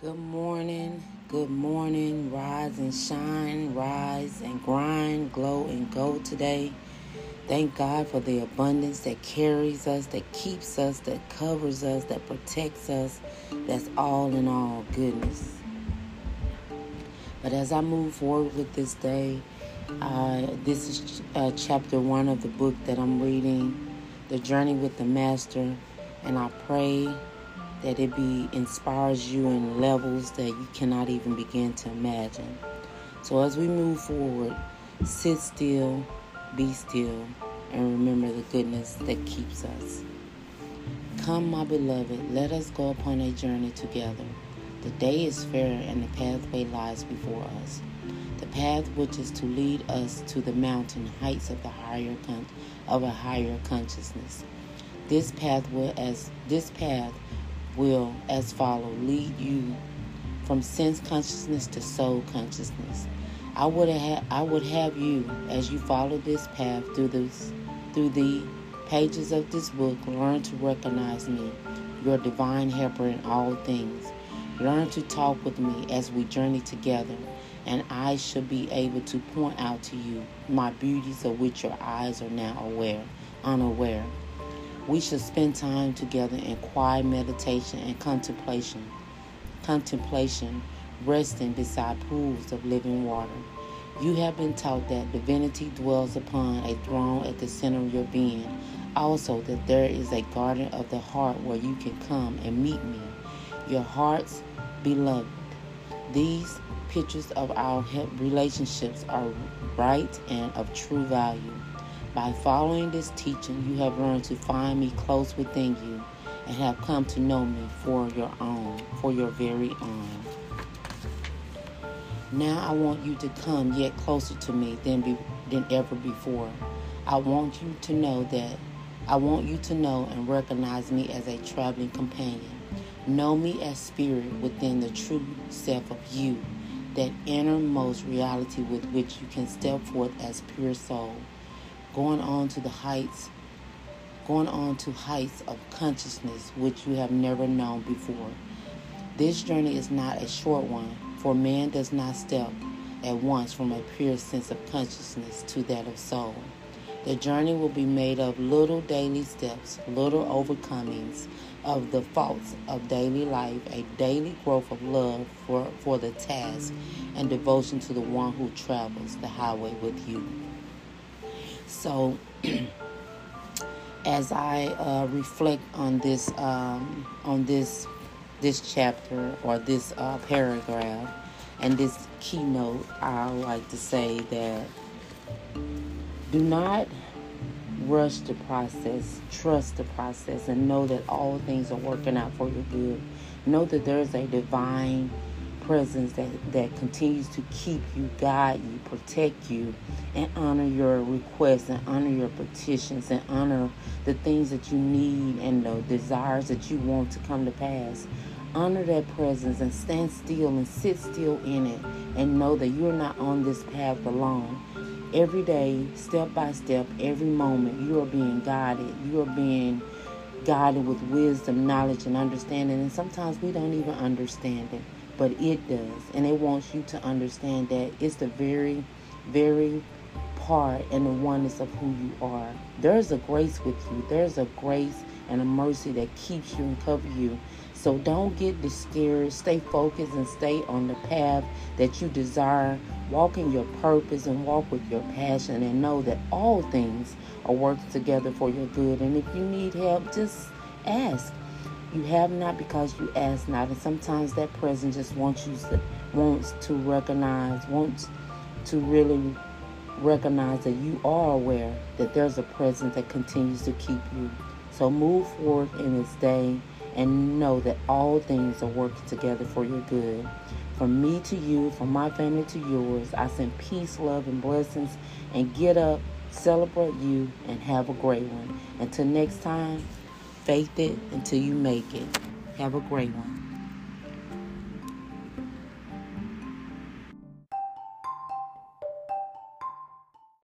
Good morning, good morning. Rise and shine, rise and grind, glow and go today. Thank God for the abundance that carries us, that keeps us, that covers us, that protects us. That's all in all goodness. But as I move forward with this day, uh, this is uh, chapter one of the book that I'm reading, The Journey with the Master. And I pray that it be inspires you in levels that you cannot even begin to imagine. So as we move forward, sit still, be still, and remember the goodness that keeps us. Come, my beloved, let us go upon a journey together. The day is fair and the pathway lies before us. The path which is to lead us to the mountain heights of the higher con- of a higher consciousness. This path will as this path will, as follow, lead you from sense consciousness to soul consciousness. I would have I would have you as you follow this path through this through the pages of this book learn to recognize me, your divine helper in all things. Learn to talk with me as we journey together, and I shall be able to point out to you my beauties of which your eyes are now aware, unaware. We should spend time together in quiet meditation and contemplation. Contemplation, resting beside pools of living water. You have been taught that divinity dwells upon a throne at the center of your being. Also, that there is a garden of the heart where you can come and meet me, your heart's beloved. These pictures of our relationships are bright and of true value. By following this teaching, you have learned to find me close within you and have come to know me for your own, for your very own. Now I want you to come yet closer to me than be, than ever before. I want you to know that I want you to know and recognize me as a traveling companion. Know me as spirit within the true self of you, that innermost reality with which you can step forth as pure soul going on to the heights, going on to heights of consciousness which you have never known before. This journey is not a short one, for man does not step at once from a pure sense of consciousness to that of soul. The journey will be made of little daily steps, little overcomings of the faults of daily life, a daily growth of love for, for the task, and devotion to the one who travels the highway with you. So, as I uh, reflect on this um, on this this chapter or this uh, paragraph and this keynote, I like to say that do not rush the process. Trust the process and know that all things are working out for your good. Know that there is a divine presence that, that continues to keep you, guide you, protect you, and honor your requests and honor your petitions and honor the things that you need and the desires that you want to come to pass. Honor that presence and stand still and sit still in it and know that you're not on this path alone. Every day, step by step, every moment, you are being guided. You are being guided with wisdom, knowledge, and understanding. And sometimes we don't even understand it but it does. And it wants you to understand that it's the very, very part and the oneness of who you are. There's a grace with you. There's a grace and a mercy that keeps you and cover you. So don't get discouraged. Stay focused and stay on the path that you desire. Walk in your purpose and walk with your passion and know that all things are working together for your good. And if you need help, just ask. You have not because you ask not. And sometimes that presence just wants you to, wants to recognize, wants to really recognize that you are aware that there's a presence that continues to keep you. So move forward in this day and know that all things are working together for your good. From me to you, from my family to yours, I send peace, love, and blessings. And get up, celebrate you, and have a great one. Until next time, faith it until you make it. Have a great one.